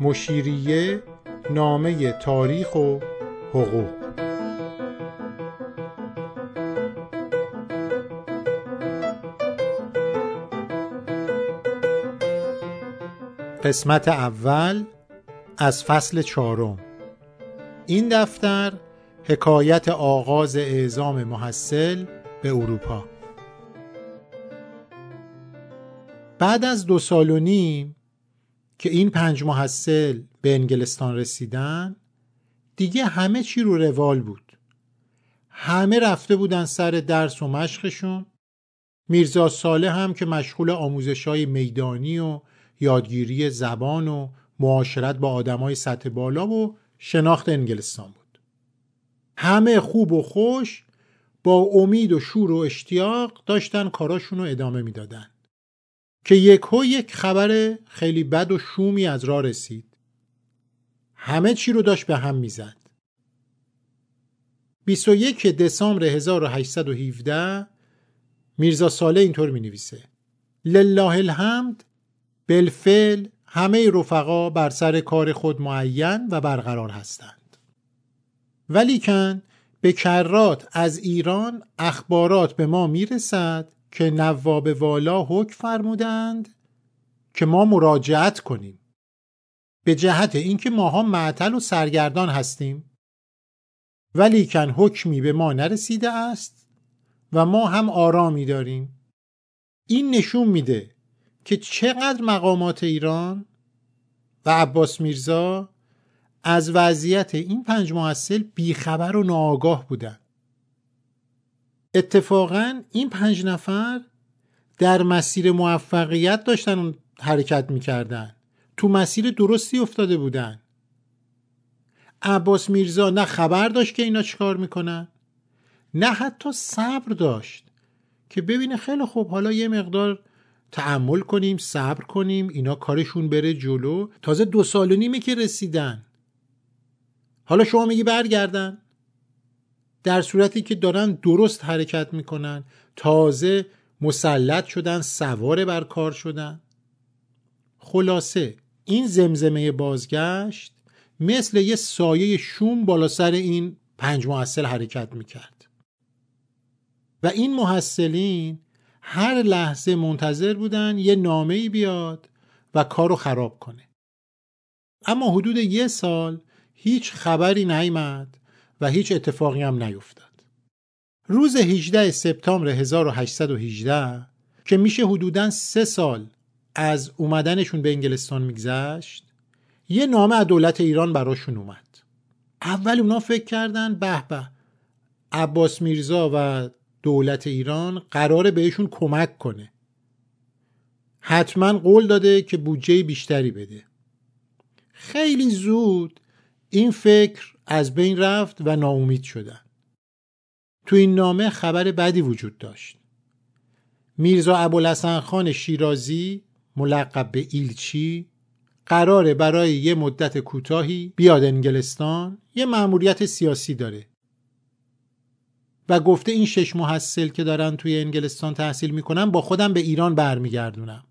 مشیریه نامه تاریخ و حقوق. قسمت اول از فصل چهارم. این دفتر حکایت آغاز اعزام محصل به اروپا. بعد از دو سال و نیم که این پنج محصل به انگلستان رسیدن دیگه همه چی رو روال بود. همه رفته بودن سر درس و مشقشون. میرزا ساله هم که مشغول آموزش های میدانی و یادگیری زبان و معاشرت با آدمای سطح بالا و شناخت انگلستان بود. همه خوب و خوش با امید و شور و اشتیاق داشتن کاراشون رو ادامه می‌دادن. که یکو یک خبر خیلی بد و شومی از راه رسید. همه چی رو داشت به هم می‌زد. 21 دسامبر 1817 میرزا ساله اینطور می نویسه لله الحمد بالفعل همه رفقا بر سر کار خود معین و برقرار هستند. ولیکن به کرات از ایران اخبارات به ما می‌رسد که نواب والا حکم فرمودند که ما مراجعت کنیم. به جهت اینکه ماها معطل و سرگردان هستیم. ولیکن حکمی به ما نرسیده است و ما هم آرامی داریم. این نشون میده که چقدر مقامات ایران و عباس میرزا از وضعیت این پنج محصل بیخبر و ناآگاه بودند اتفاقا این پنج نفر در مسیر موفقیت داشتن حرکت می‌کردن. تو مسیر درستی افتاده بودن. عباس میرزا نه خبر داشت که اینا چیکار می‌کنن نه حتی صبر داشت که ببینه خیلی خوب حالا یه مقدار تحمل کنیم صبر کنیم اینا کارشون بره جلو. تازه دو سال و نیمه که رسیدن. حالا شما میگی برگردن؟ در صورتی که دارن درست حرکت می‌کنن. تازه مسلط شدن سوار بر کار شدن. خلاصه این زمزمه بازگشت مثل یه سایه شوم بالا سر این پنج محصل حرکت می‌کرد. و این محصلین هر لحظه منتظر بودن یه نامه ای بیاد و کارو خراب کنه. اما حدود یه سال هیچ خبری نیامد و هیچ اتفاقی هم نیفتاد. روز 18 سپتامبر 1818 که میشه حدوداً سه سال از اومدنشون به انگلستان میگذشت یه نامه از دولت ایران براشون اومد. اول اونا فکر کردن به به عباس میرزا و دولت ایران قراره بهشون کمک کنه. حتما قول داده که بودجه بیشتری بده. خیلی زود این فکر از بین رفت و ناامید شدن. تو این نامه خبر بدی وجود داشت. میرزا ابوالحسن خان شیرازی ملقب به ایلچی قراره برای یه مدت کوتاهی بیاد انگلستان یه مأموریت سیاسی داره. و گفته این شش محصل که دارن توی انگلستان تحصیل می‌کنن با خودم به ایران برمیگردونم.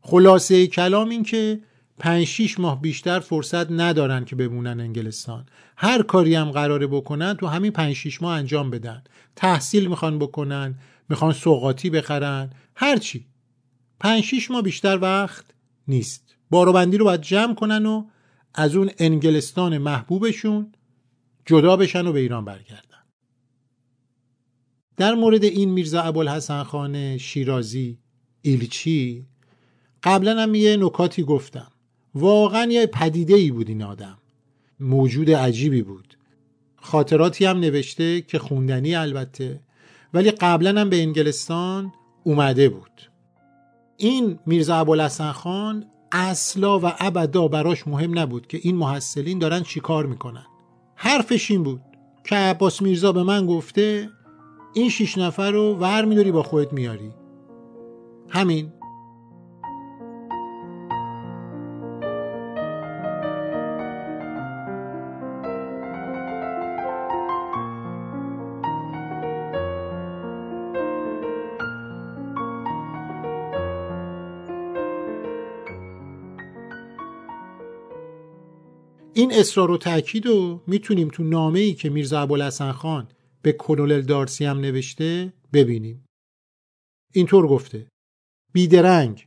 خلاصه کلام این که پنج شیش ماه بیشتر فرصت ندارن که بمونن انگلستان. هر کاری هم قراره بکنن تو همین پنج شیش ماه انجام بدن. تحصیل می‌خوان بکنن می‌خوان سوقاتی بخرن هرچی پنج شیش ماه بیشتر وقت نیست. باروبندی رو باید جمع کنن و از اون انگلستان محبوبشون جدا بشن و به ایران برگردن. در مورد این میرزا ابوالحسن خان شیرازی ایلچی قبلا هم یه نکاتی گفتم. واقعا یه پدیده ای بود این آدم. موجود عجیبی بود. خاطراتی هم نوشته که خوندنی البته ولی قبلا هم به انگلستان اومده بود. این میرزا ابوالحسن خان اصلا و ابدا براش مهم نبود که این محصلین دارن چیکار می‌کنن. حرفش این بود که عباس میرزا به من گفته این شیش نفر رو ور میداری با خودت میاری. همین. این اصرار و تاکید رو می‌تونیم تو نامه ای که میرزا ابوالحسن خان به کلونل دارسی هم نوشته ببینیم. اینطور گفته. بیدرنگ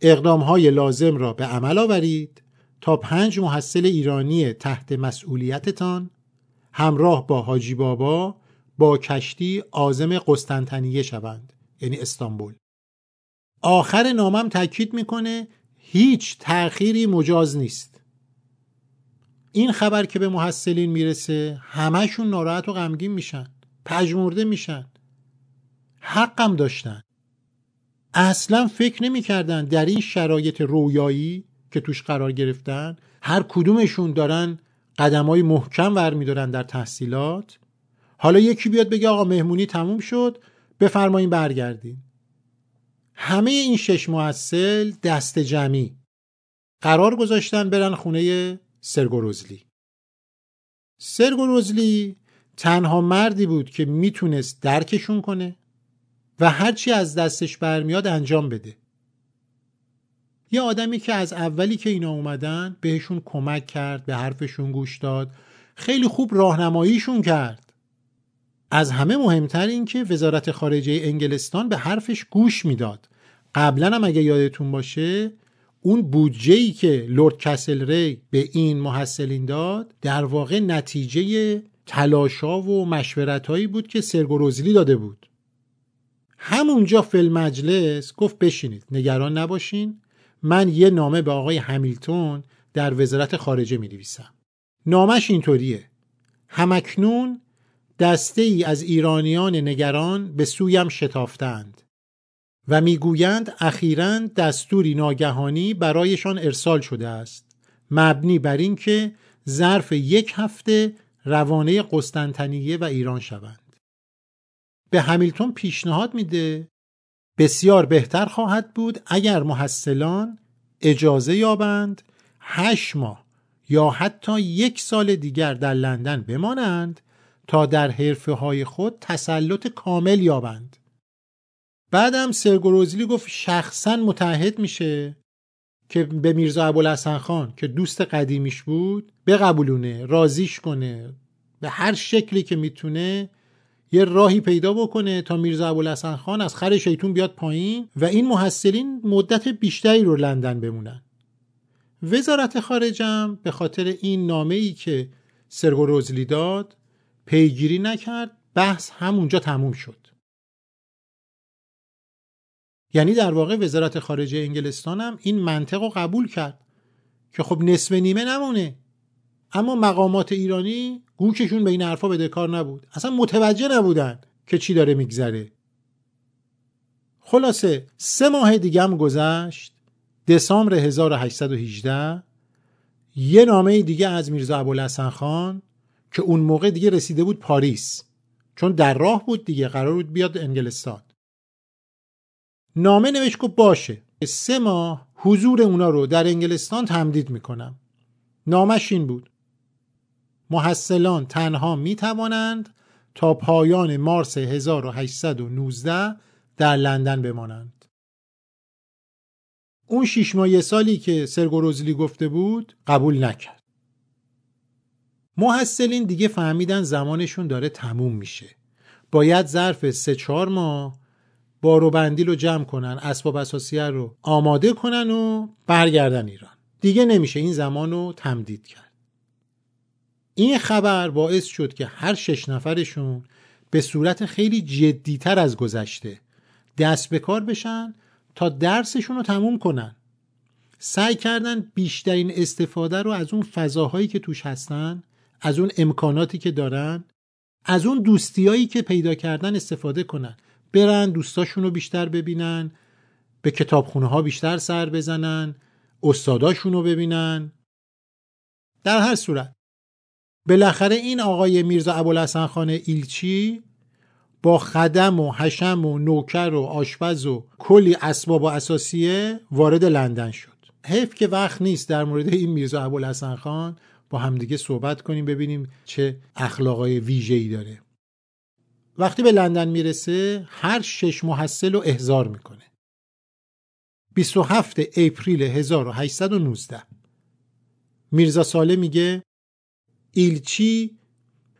اقدام های لازم را به عمل آورید تا پنج محصل ایرانی تحت مسئولیتتان همراه با حاجی بابا با کشتی آزم قسطنطنیه شوند یعنی استانبول. آخر نامم تاکید می‌کنه هیچ تأخیری مجاز نیست. این خبر که به محصلین می‌رسه همهشون ناراحت و غمگین میشن پژمرده میشن حقم داشتن. اصلا فکر نمی‌کردن در این شرایط رویایی که توش قرار گرفتن هر کدومشون دارن قدم های محکم ور میدارن در تحصیلات. حالا یکی بیاد بگه آقا مهمونی تموم شد بفرمایین برگردین. همه این شش محصل دست جمعی. قرار گذاشتن برن خونه سرگوروزلی سرگوروزلی تنها مردی بود که می‌تونست درکشون کنه و هرچی از دستش برمیاد انجام بده. یه آدمی که از اولی که اینا اومدن بهشون کمک کرد به حرفشون گوش داد خیلی خوب راهنماییشون کرد. از همه مهمتر این که وزارت خارجه انگلستان به حرفش گوش می‌داد. قبلا هم اگه یادتون باشه اون بودجه ای که لورد کسل ری به این محصلین داد در واقع نتیجه تلاشا و مشورت بود که سرگوروزلی داده بود. همونجا فل مجلس گفت بشینید نگران نباشین. من یه نامه به آقای همیلتون در وزارت خارجه می نویسم نامش اینطوریه. همکنون دسته ای از ایرانیان نگران به سویم شتافتند. و می‌گویند اخیرا دستوری ناگهانی برایشان ارسال شده است. مبنی بر اینکه ظرف یک هفته روانه قسطنطنیه و ایران شوند. به همیلتون پیشنهاد میده. بسیار بهتر خواهد بود اگر محصلان اجازه یابند هشت ماه یا حتی یک سال دیگر در لندن بمانند تا در حرفه های خود تسلط کامل یابند. بعدم سرگروزلی گفت شخصا متحد میشه که به میرزا ابوالحسن خان که دوست قدیمیش بود بقبولونه رازیش کنه. به هر شکلی که می‌تونه یه راهی پیدا بکنه تا میرزا ابوالحسن خان از خر شیطون بیاد پایین و این محصلین مدت بیشتری رو لندن بمونن. وزارت خارجم به خاطر این نامه ای که سرگو روزلی داد پیگیری نکرد بحث همونجا تموم شد. یعنی در واقع وزارت خارجه انگلستان هم این منطق رو قبول کرد که خب نصف نیمه نمونه. اما مقامات ایرانی گوششون به این حرفا بده کار نبود. اصلا متوجه نبودن که چی داره میگذره. خلاصه سه ماه دیگه هم گذشت. دسامبر 1818 یه نامه دیگه از میرزا ابوالحسن خان که اون موقع دیگه رسیده بود پاریس. چون در راه بود دیگه قرار بود بیاد انگلستان. نامه نوشت که باشه. سه ماه حضور اونا رو در انگلستان تمدید می‌کنم. نامش این بود. محصلان تنها می توانند تا پایان مارس 1819 در لندن بمانند. اون شیش ماه سالی که سرگوروزلی گفته بود قبول نکرد. محصلین دیگه فهمیدن زمانشون داره تموم میشه. باید ظرف سه چهار ماه بارو بندیل رو جمع کنن اسباب اساسیه رو آماده کنن و برگردن ایران. دیگه نمیشه این زمان رو تمدید کرد. این خبر باعث شد که هر شش نفرشون به صورت خیلی جدیتر از گذشته دست به کار بشن تا درسشون رو تموم کنن. سعی کردن بیشترین استفاده رو از اون فضاهایی که توش هستن از اون امکاناتی که دارن از اون دوستیایی که پیدا کردن استفاده کنن. برن دوستاشون رو بیشتر ببینن به کتابخونه ها بیشتر سر بزنن استاداشون رو ببینن. در هر صورت بالاخره این آقای میرزا ابوالحسن خان ایلچی با خدم و حشم و نوکر و آشپز و کلی اسباب و اساسیه وارد لندن شد. حیف که وقت نیست در مورد این میرزا ابوالحسن خان با همدیگه صحبت کنیم ببینیم چه اخلاقای ویژه‌ای داره. وقتی به لندن می‌رسه هر شش محصل رو احضار می‌کنه. 27 اپریل 1819 میرزا ساله میگه ایلچی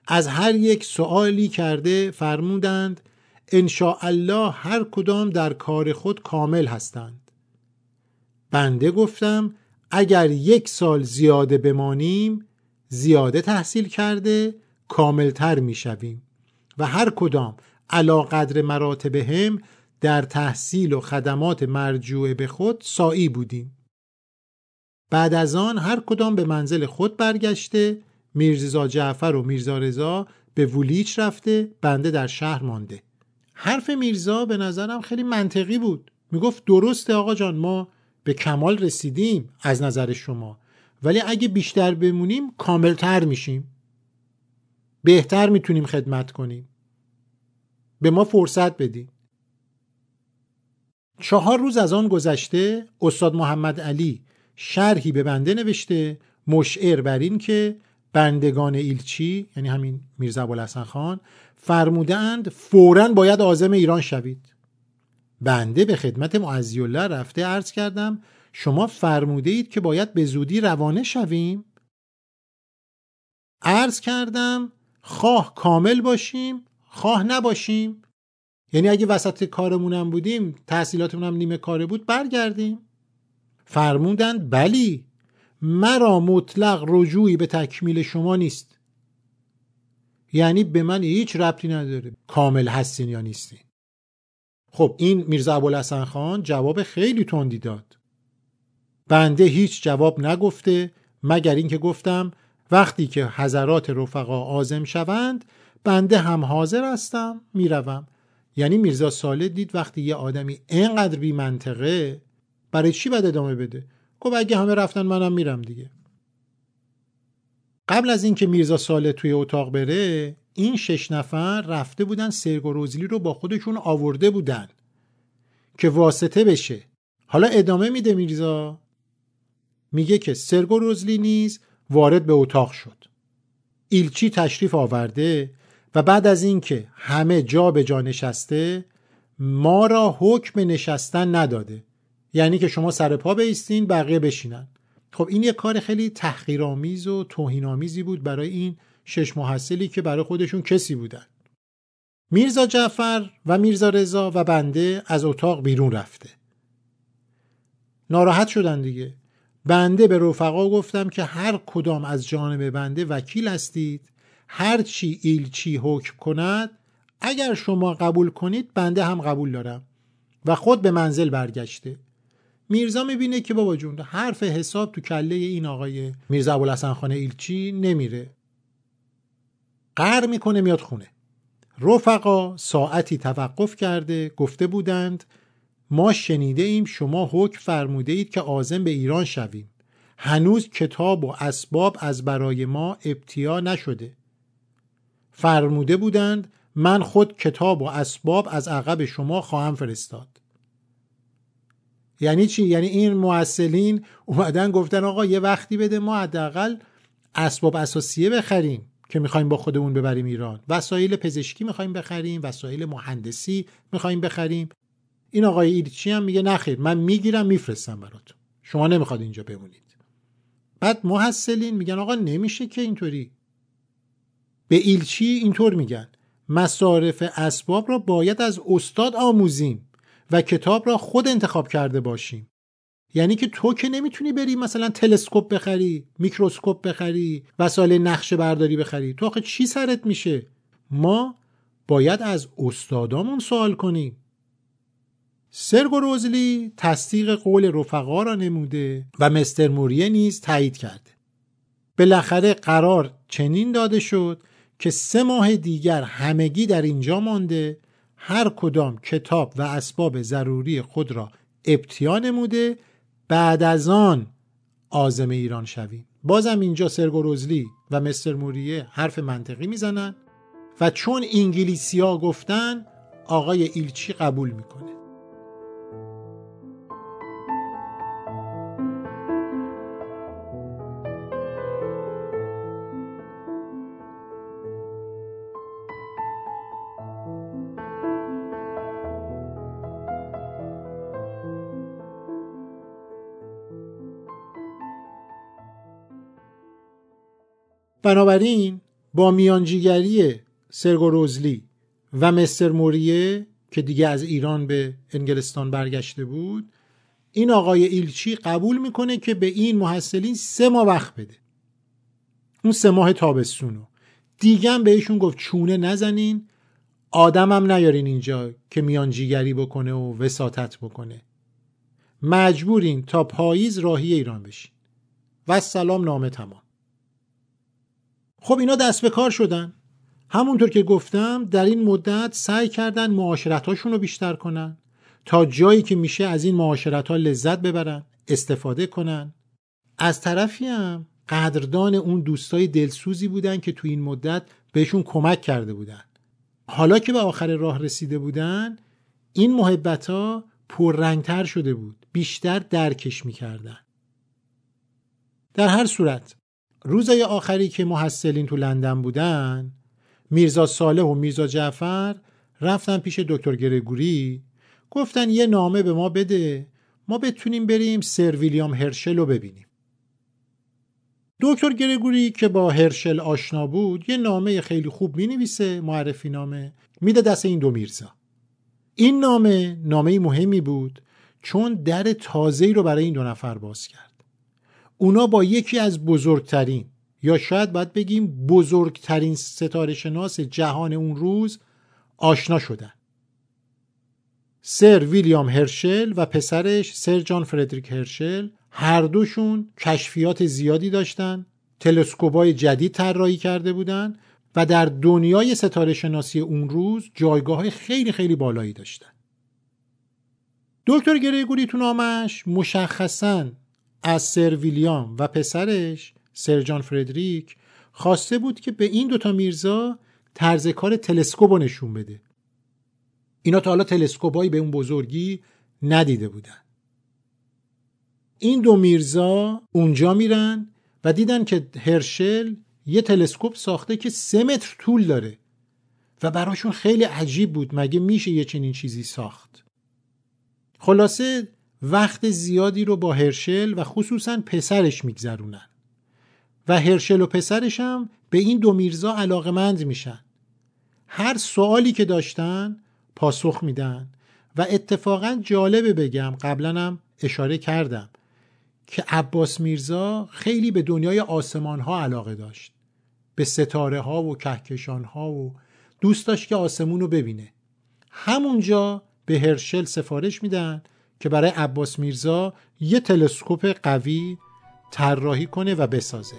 از هر یک سوالی کرده فرمودند الله هر کدام در کار خود کامل هستند. بنده گفتم اگر یک سال زیاده بمانیم زیاده تحصیل کرده کاملتر می‌شویم. و هر کدام علا قدر مراتب هم در تحصیل و خدمات مرجوع به خود سایی بودیم. بعد از آن هر کدام به منزل خود برگشته میرزا جعفر و میرزا رضا به ولیچ رفته بنده در شهر مانده. حرف میرزا به نظرم خیلی منطقی بود. می‌گفت درسته آقا جان ما به کمال رسیدیم از نظر شما ولی اگه بیشتر بمونیم کاملتر میشیم. بهتر می‌تونیم خدمت کنیم. به ما فرصت بدیم چهار روز از آن گذشته استاد محمد علی شرحی به بنده نوشته مشعر بر این که بندگان ایلچی یعنی همین میرزا ابوالحسن خان فرمودند فورا باید عازم ایران شوید. بنده به خدمت معزی الله رفته عرض کردم شما فرموده اید که باید به زودی روانه شویم. عرض کردم خواه کامل باشیم خواه نباشیم. یعنی اگه وسط کارمونم بودیم تحصیلاتمونم نیمه کاره بود برگردیم. فرمودند بلی مرا مطلق رجوعی به تکمیل شما نیست. یعنی به من هیچ ربطی نداره کامل هستین یا نیستین. خب این میرزا ابوالحسن خان جواب خیلی تندی داد. بنده هیچ جواب نگفته مگر اینکه گفتم وقتی که حضرات رفقا آزم شوند بنده هم حاضر هستم می‌روم. یعنی میرزا ساله دید وقتی یه آدمی اینقدر بی منطقه برای چی باید ادامه بده؟ گفت اگه همه رفتن منم میرم دیگه. قبل از اینکه میرزا ساله توی اتاق بره این شش نفر رفته بودن سرگ و روزلی رو با خودشون آورده بودن که واسطه بشه. حالا ادامه میده میرزا. میگه که سرگ و روزلی نیز وارد به اتاق شد. ایلچی تشریف آورده و بعد از اینکه همه جا به جا نشسته ما را حکم نشستن نداده. یعنی که شما سر پا بیستین بقیه بشینن. خب این یه کار خیلی تحقیرآمیز و توهینآمیزی بود برای این شش محصلی که برای خودشون کسی بودن. میرزا جعفر و میرزا رضا و بنده از اتاق بیرون رفته. ناراحت شدن دیگه. بنده به رفقا گفتم که هر کدام از جانب بنده وکیل هستید هر چی ایلچی حکم کند اگر شما قبول کنید بنده هم قبول دارم و خود به منزل برگشته. میرزا می‌بینه که بابا جون حرف حساب تو کله این آقای میرزا ابوالحسن خانه ایلچی نمیره. قر می‌کنه میاد خونه. رفقا ساعتی توقف کرده گفته بودند ما شنیده ایم شما حکم فرموده اید که آزم به ایران شویم. هنوز کتاب و اسباب از برای ما ابتیا نشده. فرموده بودند من خود کتاب و اسباب از عقب شما خواهم فرستاد. یعنی چی؟ یعنی این موصلین اومدن گفتن آقا یه وقتی بده ما حداقل اسباب اساسیه بخریم که می‌خوایم با خودمون ببریم ایران. وسایل پزشکی می‌خوایم بخریم وسایل مهندسی می‌خوایم بخریم. این آقای ایلچی هم میگه نخیر من می‌گیرم میفرستم براتون. شما نمی‌خواد اینجا بمونید. بعد محصلین میگن آقا نمیشه که اینطوری. به ایلچی اینطور میگن. مصارف اسباب را باید از استاد آموزیم و کتاب را خود انتخاب کرده باشیم. یعنی که تو که نمی‌تونی بری مثلا تلسکوپ بخری میکروسکوپ بخری وسایل نقشه برداری بخری. تو آخه چی سرت میشه؟ ما باید از استادامون سوال کنیم. سرگو روزلی تصدیق قول رفقا را نموده و مستر موریه نیز تایید کرده بالاخره قرار چنین داده شد که سه ماه دیگر همگی در اینجا مانده هر کدام کتاب و اسباب ضروری خود را ابتیا نموده بعد از آن آزم ایران شویم. بازم اینجا سرگو روزلی و مستر موریه حرف منطقی می‌زنن و چون انگلیسیا گفتن آقای ایلچی قبول می‌کنه. بنابراین با میانجیگری سرگو روزلی و مستر موریه که دیگه از ایران به انگلستان برگشته بود این آقای ایلچی قبول می‌کنه که به این محصلین سه ماه وقت بده. اون سه ماه تابستونو دیگه بهشون گفت چونه نزنین آدمم نیارین اینجا که میان جیگری بکنه و وساطت بکنه. مجبورین تا پاییز راهی ایران بشین. و سلام نامه تمام. خب اینا دست به کار شدن. همونطور که گفتم در این مدت سعی کردن معاشرتاشون رو بیشتر کنن تا جایی که میشه از این معاشرت ها لذت ببرن استفاده کنن. از طرفی هم قدردان اون دوستای دلسوزی بودن که تو این مدت بهشون کمک کرده بودن. حالا که به آخر راه رسیده بودن این محبت ها پررنگتر شده بود بیشتر درکش می‌کردن. در هر صورت روزای آخری که محصلین تو لندن بودن میرزا صالح و میرزا جعفر رفتن پیش دکتر گرگوری گفتن یه نامه به ما بده ما بتونیم بریم سر ویلیام هرشل رو ببینیم. دکتر گرگوری که با هرشل آشنا بود یه نامه خیلی خوب می نویسه معرفی نامه میده دست این دو میرزا. این نامه نامه مهمی بود چون در تازه‌ای رو برای این دو نفر باز کرد. اونا با یکی از بزرگترین یا شاید باید بگیم بزرگترین ستاره شناس جهان اون روز آشنا شدن. سر ویلیام هرشل و پسرش سر جان فردریک هرشل هر دوشون کشفیات زیادی داشتن تلسکوبای جدید طراحی کرده بودن و در دنیای ستاره شناسی اون روز جایگاه خیلی خیلی بالایی داشتن. دکتر گریگوری تو نامش مشخصا از سر ویلیام و پسرش سر جان فردریک خواسته بود که به این دوتا میرزا طرز کار تلسکوپ نشون بده. اینا تا حالا تلسکوپایی به اون بزرگی ندیده بودن. این دو میرزا اونجا میرن و دیدن که هرشل یه تلسکوپ ساخته که سه متر طول داره و براشون خیلی عجیب بود مگه میشه یه چنین چیزی ساخت؟ خلاصه وقت زیادی رو با هرشل و خصوصا پسرش میگذرونن. و هرشل و پسرش هم به این دو میرزا علاقمند میشن. هر سوالی که داشتن پاسخ میدن و اتفاقا جالبه بگم قبلا هم اشاره کردم که عباس میرزا خیلی به دنیای آسمان ها علاقه داشت. به ستاره ها و کهکشان ها و دوست داشت که آسمون رو ببینه. همونجا به هرشل سفارش میدن که برای عباس میرزا یه تلسکوپ قوی طراحی کنه و بسازه.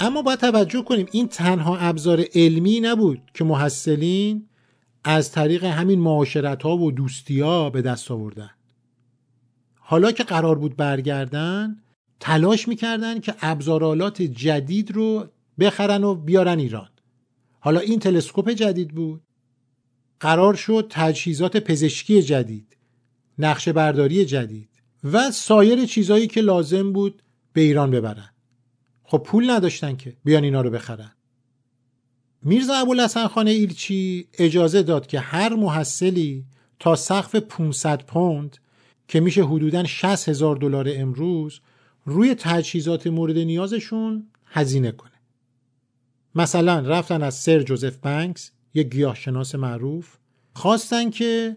اما باید توجه کنیم این تنها ابزار علمی نبود که محصلین از طریق همین معاشرت ها و دوستی ها به دست آوردن. حالا که قرار بود برگردن تلاش می‌کردن که ابزارالات جدید رو بخرن و بیارن ایران. حالا این تلسکوپ جدید بود. قرار شد تجهیزات پزشکی جدید نقشه برداری جدید و سایر چیزهایی که لازم بود به ایران ببرن. خب پول نداشتن که بیان اینا رو بخرن. میرزا ابوالحسن خانه ایلچی اجازه داد که هر محصلی تا سقف 500 پوند که میشه حدوداً 60 هزار دلار امروز روی تجهیزات مورد نیازشون هزینه کنه. مثلا رفتن از سر جوزف بنکس یک گیاهشناس معروف خواستن که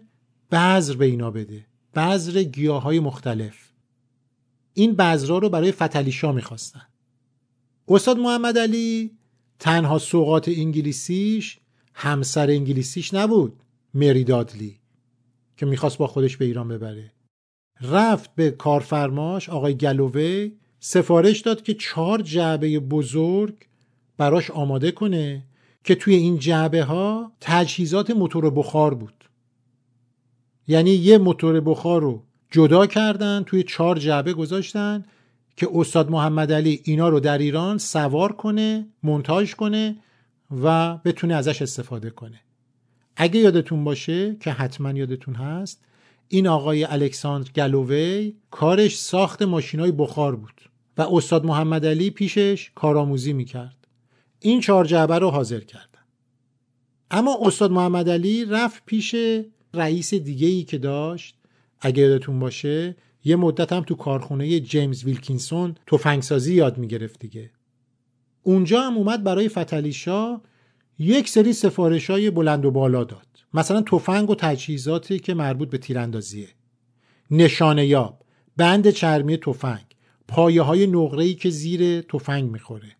بذر به اینا بده بذر گیاه های مختلف. این بذرها رو برای فتلیشا می‌خواستن. استاد محمد علی تنها سوقات انگلیسیش همسر انگلیسیش نبود مری دادلی که می‌خواست با خودش به ایران ببره. رفت به کارفرماش آقای گلووی سفارش داد که چهار جعبه بزرگ براش آماده کنه که توی این جعبه ها تجهیزات موتور بخار بود. یعنی یه موتور بخار رو جدا کردن توی چهار جعبه گذاشتن که استاد محمد علی اینا رو در ایران سوار کنه منتاج کنه و بتونه ازش استفاده کنه. اگه یادتون باشه که حتما یادتون هست این آقای الکساندر گلووی کارش ساخت ماشین های بخار بود و استاد محمد علی پیشش کارآموزی می‌کرد. این چهار جعبه رو حاضر کردن. اما استاد محمد علی رفت پیش رئیس دیگه ای که داشت. اگه یادتون باشه یه مدت هم تو کارخونه جیمز ویلکینسون تفنگسازی یاد می‌گرفت دیگه. اونجا هم اومد برای فتلیشا یک سری سفارش های بلند و بالا داد. مثلا تفنگ و تجهیزاتی که مربوط به تیراندازیه. نشانه یاب بند چرمی تفنگ پایه های نقره که زیر تفنگ می‌خوره.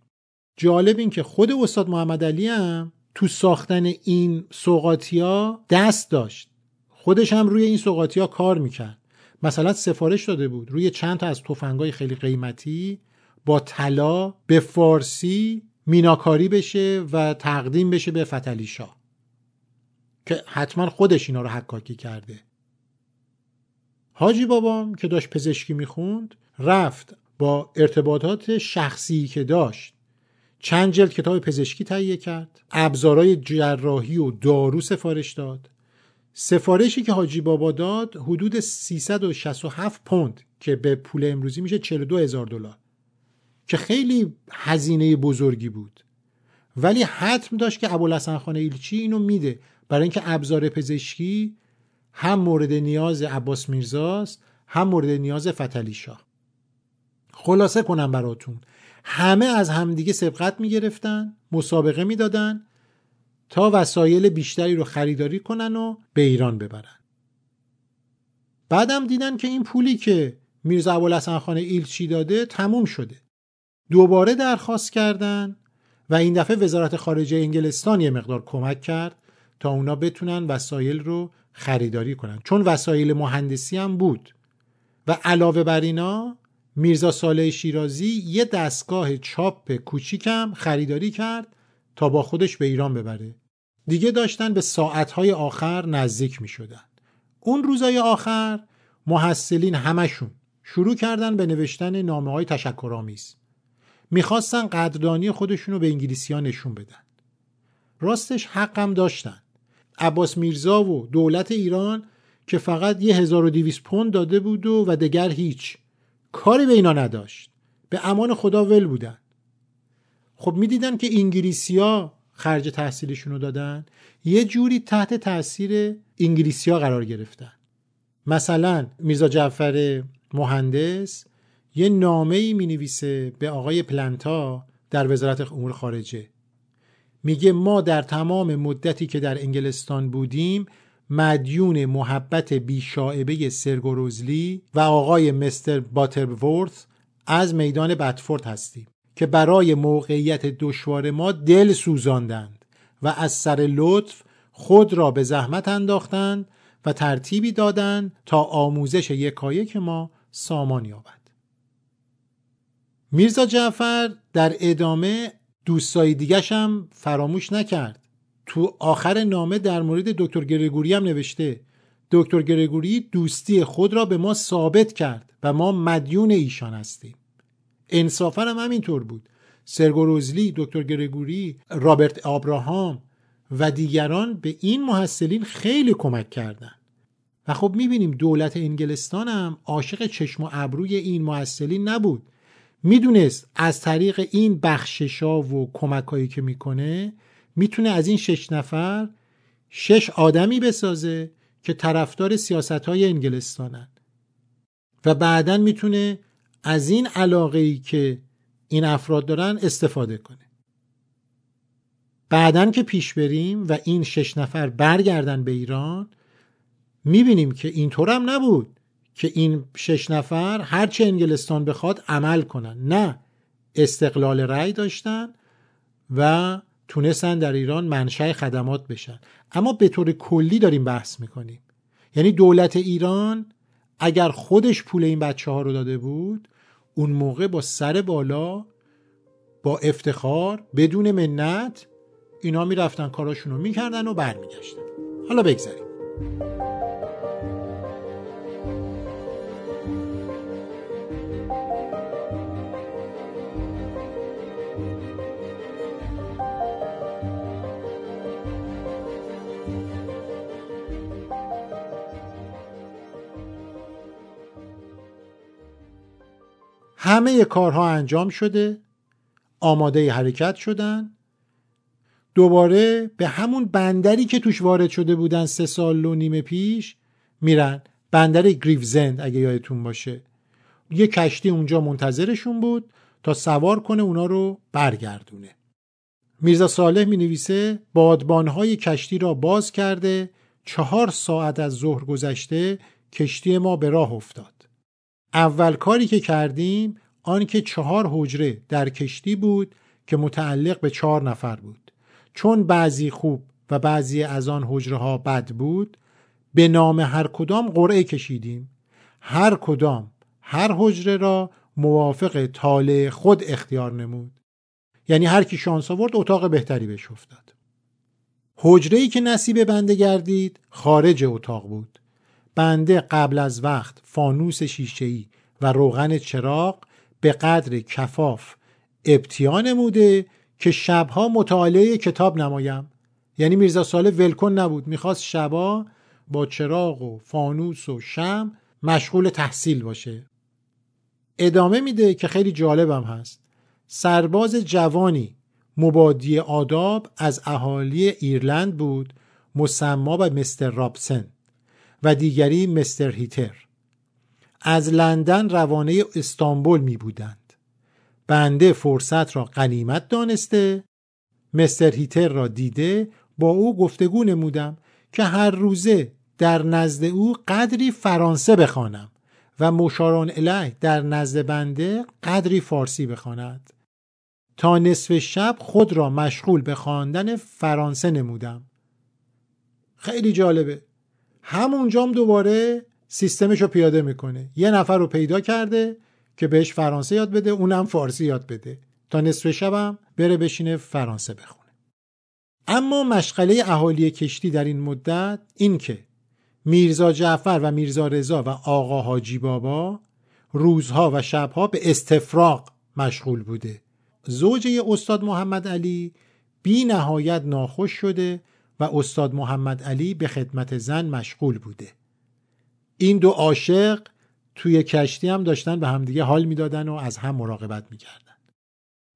جالب این که خود استاد محمد علی هم تو ساختن این سوقاتیا دست داشت. خودش هم روی این سوقاتیا کار می‌کرد. مثلا سفارش داده بود روی چند تا از تفنگای خیلی قیمتی با طلا به فارسی میناکاری بشه و تقدیم بشه به فتلی شاه که حتما خودش اینا رو حکاکی کرده. حاجی بابام که داشت پزشکی می‌خوند رفت با ارتباطات شخصی که داشت چند جلد کتاب پزشکی تهیه کرد ابزارهای جراحی و دارو سفارش داد. سفارشی که حاجی بابا داد حدود 367 پوند که به پول امروزی میشه 42 هزار دلار که خیلی هزینه بزرگی بود. ولی حتم داشت که ابوالحسن خان ایلچی اینو میده. برای اینکه ابزار پزشکی هم مورد نیاز عباس میرزاست هم مورد نیاز فتلی شاه. خلاصه کنم براتون. همه از همدیگه سبقت می‌گرفتن مسابقه می‌دادن. تا وسایل بیشتری رو خریداری کنن و به ایران ببرن. بعدم دیدن که این پولی که میرزا ابوالحسن خان ایلچی داده تموم شده. دوباره درخواست کردن و این دفعه وزارت خارجه انگلستان یه مقدار کمک کرد تا اونا بتونن وسایل رو خریداری کنن. چون وسایل مهندسی هم بود. و علاوه بر اینا میرزا ساله شیرازی یه دستگاه چاپ کوچیکم خریداری کرد تا با خودش به ایران ببره. دیگه داشتن به ساعتهای آخر نزدیک می شدن. اون روزای آخر محصلین همشون شروع کردن به نوشتن نامه های تشکرآمیز. می‌خواستن قدردانی خودشون رو به انگلیسی ها نشون بدن. راستش حقم داشتن. عباس میرزا و دولت ایران که فقط یه 1200 پوند داده بود و, و دگر هیچ. کاری به اینا نداشت. به امان خدا ول بودن. خب می‌دیدن که انگلیسیا خرج تحصیلشون رو دادن یه جوری تحت تاثیر انگلیسیا قرار گرفتن. مثلا میرزا جعفر مهندس یه نامه ای می نویسه به آقای پلنتا در وزارت امور خارجه. میگه ما در تمام مدتی که در انگلستان بودیم مدیون محبت بیشاعبه سرگوروزلی و آقای مستر باترورث از میدان بتفورد هستیم. که برای موقعیت دشوار ما دل سوزاندند و از سر لطف خود را به زحمت انداختند و ترتیبی دادند تا آموزش یکایک ما سامان یابد. میرزا جعفر در ادامه دوستایی دیگش هم فراموش نکرد. تو آخر نامه در مورد دکتر گرگوری هم نوشته دکتر گرگوری دوستی خود را به ما ثابت کرد و ما مدیون ایشان هستیم. انصافا هم همینطور بود. سرگوروزلی دکتر گرگوری رابرت آبراهام و دیگران به این محصلین خیلی کمک کردند و خب می‌بینیم دولت انگلستان هم عاشق چشم و ابروی این محصلین نبود. می‌دونست از طریق این بخششا و کمکهایی که می‌کنه می‌تونه از این شش نفر شش آدمی بسازه که طرفدار سیاست های انگلستانن. و بعدا می‌تونه از این علاقه ای که این افراد دارن استفاده کنه. بعدا که پیش بریم و این شش نفر برگردن به ایران می‌بینیم که اینطور هم نبود که این شش نفر هرچه انگلستان بخواد عمل کنن. نه استقلال رأی داشتن و تونستن در ایران منشأ خدمات بشن. اما به طور کلی داریم بحث می‌کنیم. یعنی دولت ایران اگر خودش پول این بچه ها رو داده بود اون موقع با سر بالا با افتخار بدون منت اینا می‌رفتن کاراشون رو می‌کردن و برمیگشتن. حالا بگذاریم. همه کارها انجام شده آماده حرکت شدن. دوباره به همون بندری که توش وارد شده بودن سه سال و نیم پیش میرن. بندر گریفزند اگه یادتون باشه. یه کشتی اونجا منتظرشون بود تا سوار کنه اونا رو برگردونه. میرزا صالح می نویسه بادبانهای کشتی را باز کرده چهار ساعت از ظهر گذشته کشتی ما به راه افتاد. اول کاری که کردیم آنکه چهار حجره در کشتی بود که متعلق به چهار نفر بود. چون بعضی خوب و بعضی از آن حجره ها بد بود به نام هر کدام قرعه کشیدیم. هر کدام هر حجره را موافق طالع خود اختیار نمود. یعنی هر کی شانس آورد اتاق بهتری بهش افتاد. حجره ای که نصیب بنده گردید خارج اتاق بود. بنده قبل از وقت فانوس شیشه‌ای و روغن چراغ به قدر کفاف ابتیا نموده که شبها مطالعه کتاب نمایم. یعنی میرزا ساله ولکن نبود می‌خواست شبا با چراغ و فانوس و شم مشغول تحصیل باشه. ادامه میده که خیلی جالبم هست. سرباز جوانی مبادی آداب از اهالی ایرلند بود مسما به مستر رابسن. و دیگری مستر هیتر. از لندن روانه استانبول می بودند. بنده فرصت را قنیمت دانسته. مستر هیتر را دیده با او گفتگو نمودم که هر روزه در نزد او قدری فرانسه بخوانم و مشاران اله در نزد بنده قدری فارسی بخواند. تا نصف شب خود را مشغول به خواندن فرانسه نمودم. خیلی جالبه. همونجام دوباره سیستمش رو پیاده می‌کنه. یه نفر رو پیدا کرده که بهش فرانسه یاد بده اونم فارسی یاد بده. تا نصف شبم بره بشینه فرانسه بخونه. اما مشغله اهالی کشتی در این مدت این که میرزا جعفر و میرزا رضا و آقا حاجی بابا روزها و شبها به استفراغ مشغول بوده. زوجه استاد محمد علی بی نهایت ناخوش شده و استاد محمد علی به خدمت زن مشغول بوده. این دو عاشق توی کشتی هم داشتن به همدیگه حال می‌دادن و از هم مراقبت می‌کردن.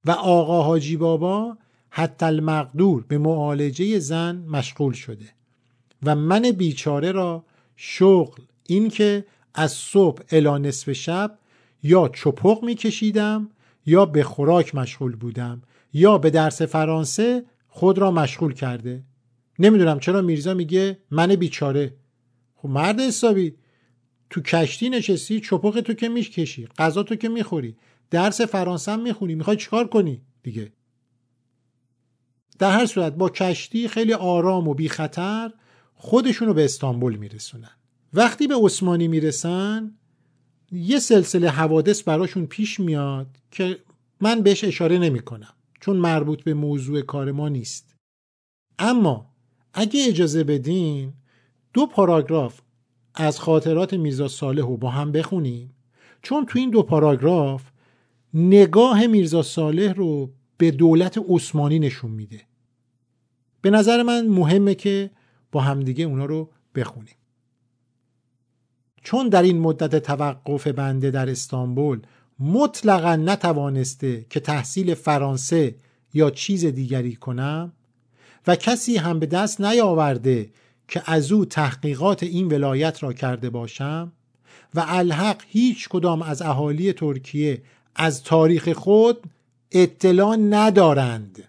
و آقا حاجی بابا حتی المقدور به معالجه زن مشغول شده. و من بیچاره را شغل این که از صبح الا نصف شب یا چپق میکشیدم یا به خوراک مشغول بودم یا به درس فرانسه خود را مشغول کرده. نمی‌دونم چرا میرزا میگه من بیچاره. خب مرد حسابی تو کشتی نشستی چپق تو که می‌کشی غذا تو که می‌خوری درس فرانسه هم می‌خونی می‌خوای چیکار کنی دیگه؟ در هر صورت با کشتی خیلی آرام و بی خطر خودشون به استانبول میرسونن. وقتی به عثمانی می‌رسن یه سلسله حوادث براشون پیش میاد که من بهش اشاره نمی کنم چون مربوط به موضوع کار ما نیست. اما اگه اجازه بدین دو پاراگراف از خاطرات میرزا صالح رو با هم بخونیم. چون تو این دو پاراگراف نگاه میرزا صالح رو به دولت عثمانی نشون میده. به نظر من مهمه که با همدیگه اونا رو بخونیم. چون در این مدت توقف بنده در استانبول مطلقا نتوانسته که تحصیل فرانسه یا چیز دیگری کنم و کسی هم به دست نیاورده که از او تحقیقات این ولایت را کرده باشم و الحق هیچ کدام از اهالی ترکیه از تاریخ خود اطلاع ندارند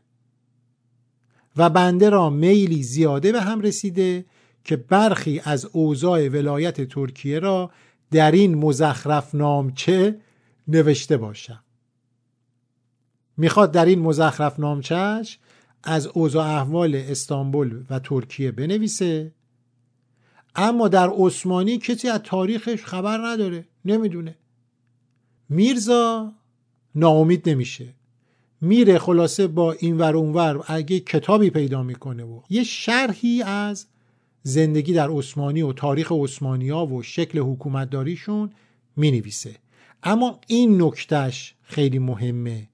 و بنده را میلی زیاده به هم رسیده که برخی از اوضاع ولایت ترکیه را در این مزخرف نامچه نوشته باشم. می‌خواد در این مزخرف نامچهش از اوضاع احوال استانبول و ترکیه بنویسه. اما در عثمانی کسی از تاریخش خبر نداره نمی‌دونه. میرزا ناامید نمیشه. میره خلاصه با این ور اونور اگه کتابی پیدا می‌کنه و یه شرحی از زندگی در عثمانی و تاریخ عثمانی ها و شکل حکومتداریشون می‌نویسه. اما این نکتهش خیلی مهمه.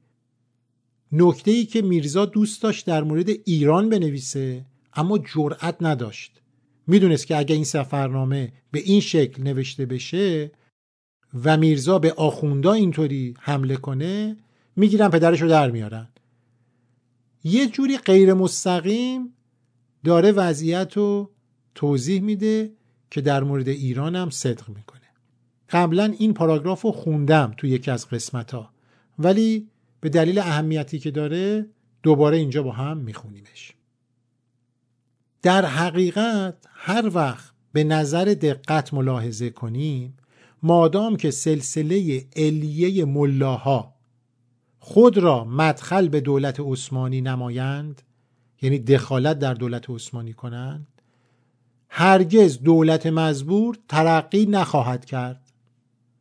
نکته ای که میرزا دوست داشت در مورد ایران بنویسه اما جرأت نداشت. می‌دونست که اگر این سفرنامه به این شکل نوشته بشه و میرزا به آخوندا اینطوری حمله کنه می‌گیرن پدرش رو در میارن. یه جوری غیر مستقیم داره وضعیت رو توضیح میده که در مورد ایران هم صدق می‌کنه. قبلا این پاراگراف رو خوندم تو یکی از قسمت ها ولی به دلیل اهمیتی که داره دوباره اینجا با هم میخونیمش. در حقیقت هر وقت به نظر دقت ملاحظه کنیم مادام که سلسله علیه ملاها خود را مدخل به دولت عثمانی نمایند یعنی دخالت در دولت عثمانی کنند هرگز دولت مزبور ترقی نخواهد کرد.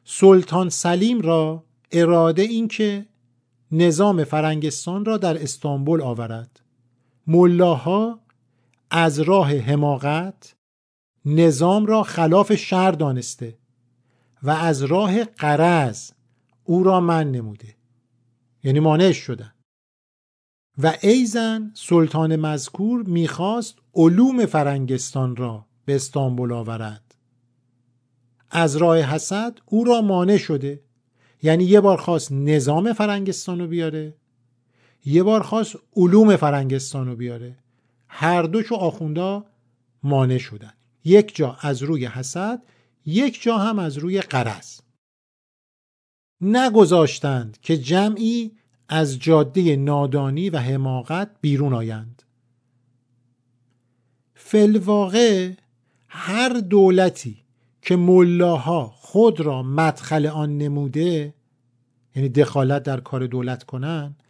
سلطان سلیم را اراده این که نظام فرنگستان را در استانبول آورد. ملاها از راه حماقت نظام را خلاف شر دانسته و از راه قرض او را من نموده. یعنی مانع شدن. و ایزن سلطان مذکور می‌خواست علوم فرنگستان را به استانبول آورد. از راه حسد او را مانع شده. یعنی یه بار خواست نظام فرنگستان رو بیاره یه بار خواست علوم فرنگستان رو بیاره. هر دوشو آخوندا مانع شدن. یک جا از روی حسد یک جا هم از روی قرض. نگذاشتند که جمعی از جاده نادانی و حماقت بیرون آیند. فلواقع هر دولتی که ملاها خود را مدخل آن نموده یعنی دخالت در کار دولت کنند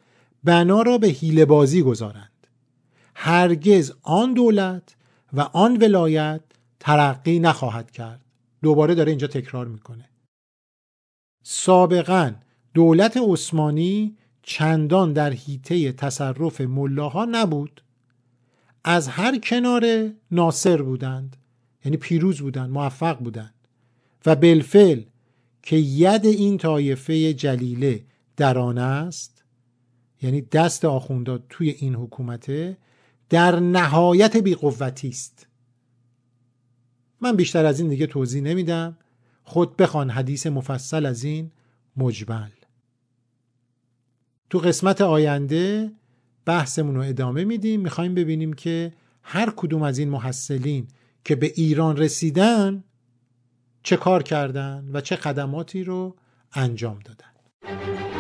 بنا را به حیله بازی گذارند. هرگز آن دولت و آن ولایت ترقی نخواهد کرد. دوباره داره اینجا تکرار می‌کنه. سابقا دولت عثمانی چندان در حیطه تصرف ملاها نبود. از هر کنار ناصر بودند. یعنی پیروز بودند موفق بودند و بالفعل که ید این طایفه جلیله در آن است یعنی دست آخونداد توی این حکومته در نهایت بیقوتی است. من بیشتر از این دیگه توضیح نمیدم. خود بخوان حدیث مفصل از این مجمل. تو قسمت آینده بحثمون رو ادامه میدیم. می‌خوایم ببینیم که هر کدوم از این محصلین که به ایران رسیدن چه کار کردن و چه خدماتی رو انجام دادن.